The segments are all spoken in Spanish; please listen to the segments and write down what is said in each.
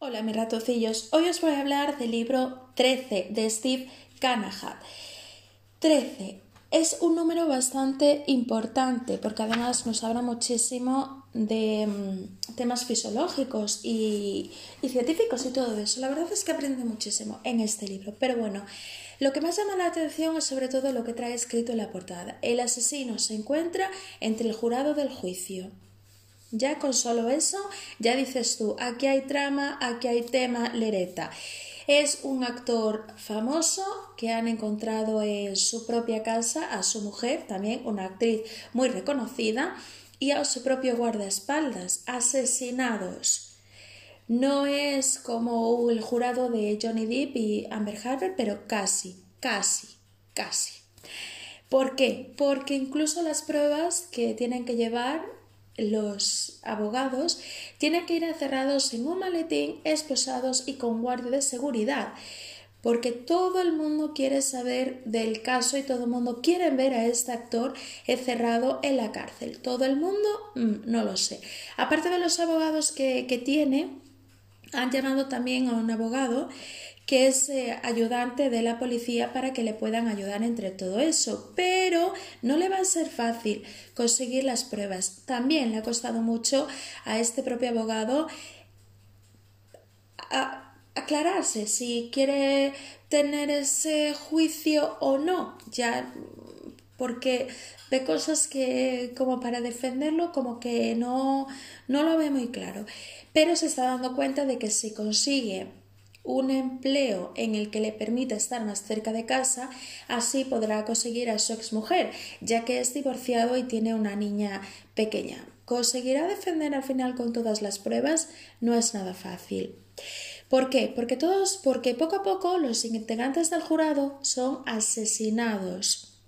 Hola mis ratoncillos, hoy os voy a hablar del libro 13 de Steve Canahan. 13 es un número bastante importante porque además nos habla muchísimo de mm, temas fisiológicos y, y, científicos y todo eso. La verdad es que aprende muchísimo en este libro. Pero bueno, lo que más llama la atención es sobre todo lo que trae escrito en la portada. El asesino se encuentra entre el jurado del juicio. Ya con solo eso, ya dices tú, aquí hay trama, aquí hay tema, lereta. Es un actor famoso que han encontrado en su propia casa a su mujer, también una actriz muy reconocida, y a su propio guardaespaldas, asesinados. No es como el jurado de Johnny Depp y Amber Harper, pero casi, casi, casi. ¿Por qué? Porque incluso las pruebas que tienen que llevar los abogados tienen que ir encerrados en un maletín, esposados y con guardia de seguridad, porque todo el mundo quiere saber del caso y todo el mundo quiere ver a este actor encerrado en la cárcel. ¿Todo el mundo? Mm, no lo sé. Aparte de los abogados que, que tiene, han llamado también a un abogado que es eh, ayudante de la policía para que le puedan ayudar entre todo eso. Pero no le va a ser fácil conseguir las pruebas. También le ha costado mucho a este propio abogado aclararse si quiere tener ese juicio o no. Ya porque ve cosas que como para defenderlo como que no, no lo ve muy claro. Pero se está dando cuenta de que si consigue un empleo en el que le permita estar más cerca de casa, así podrá conseguir a su exmujer, ya que es divorciado y tiene una niña pequeña. ¿Conseguirá defender al final con todas las pruebas? No es nada fácil. ¿Por qué? Porque todos, porque poco a poco los integrantes del jurado son asesinados.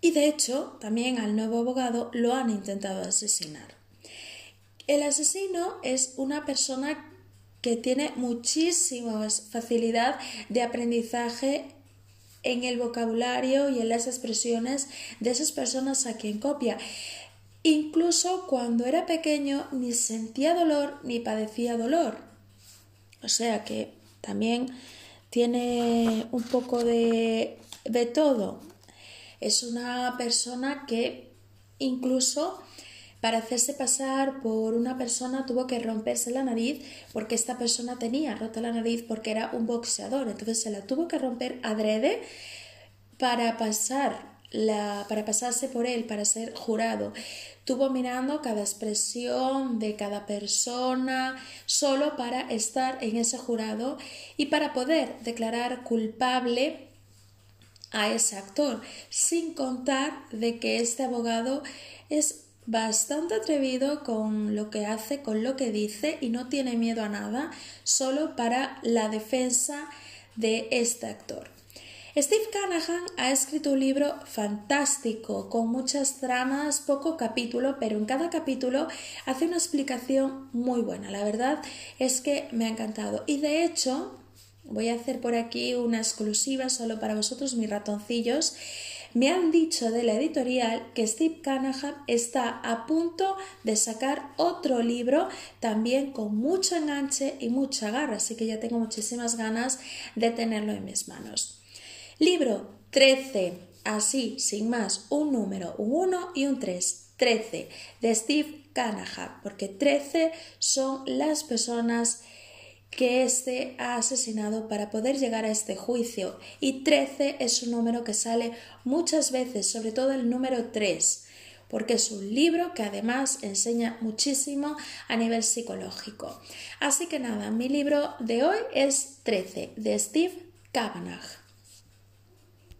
Y de hecho, también al nuevo abogado lo han intentado asesinar. El asesino es una persona que tiene muchísima facilidad de aprendizaje en el vocabulario y en las expresiones de esas personas a quien copia. Incluso cuando era pequeño ni sentía dolor ni padecía dolor. O sea que también tiene un poco de, de todo. Es una persona que incluso para hacerse pasar por una persona tuvo que romperse la nariz porque esta persona tenía rota la nariz porque era un boxeador. Entonces se la tuvo que romper adrede para pasar la, para pasarse por él, para ser jurado. Tuvo mirando cada expresión de cada persona solo para estar en ese jurado y para poder declarar culpable a ese actor, sin contar de que este abogado es bastante atrevido con lo que hace, con lo que dice y no tiene miedo a nada, solo para la defensa de este actor. Steve Canahan ha escrito un libro fantástico, con muchas tramas, poco capítulo, pero en cada capítulo hace una explicación muy buena. La verdad es que me ha encantado. Y de hecho, voy a hacer por aquí una exclusiva solo para vosotros, mis ratoncillos. Me han dicho de la editorial que Steve Canahan está a punto de sacar otro libro también con mucho enganche y mucha garra, así que ya tengo muchísimas ganas de tenerlo en mis manos. Libro 13, así, sin más, un número, un 1 y un 3. 13 de Steve Canahan, porque 13 son las personas que éste ha asesinado para poder llegar a este juicio y 13 es un número que sale muchas veces, sobre todo el número 3 porque es un libro que además enseña muchísimo a nivel psicológico. Así que nada, mi libro de hoy es 13 de Steve Kavanagh.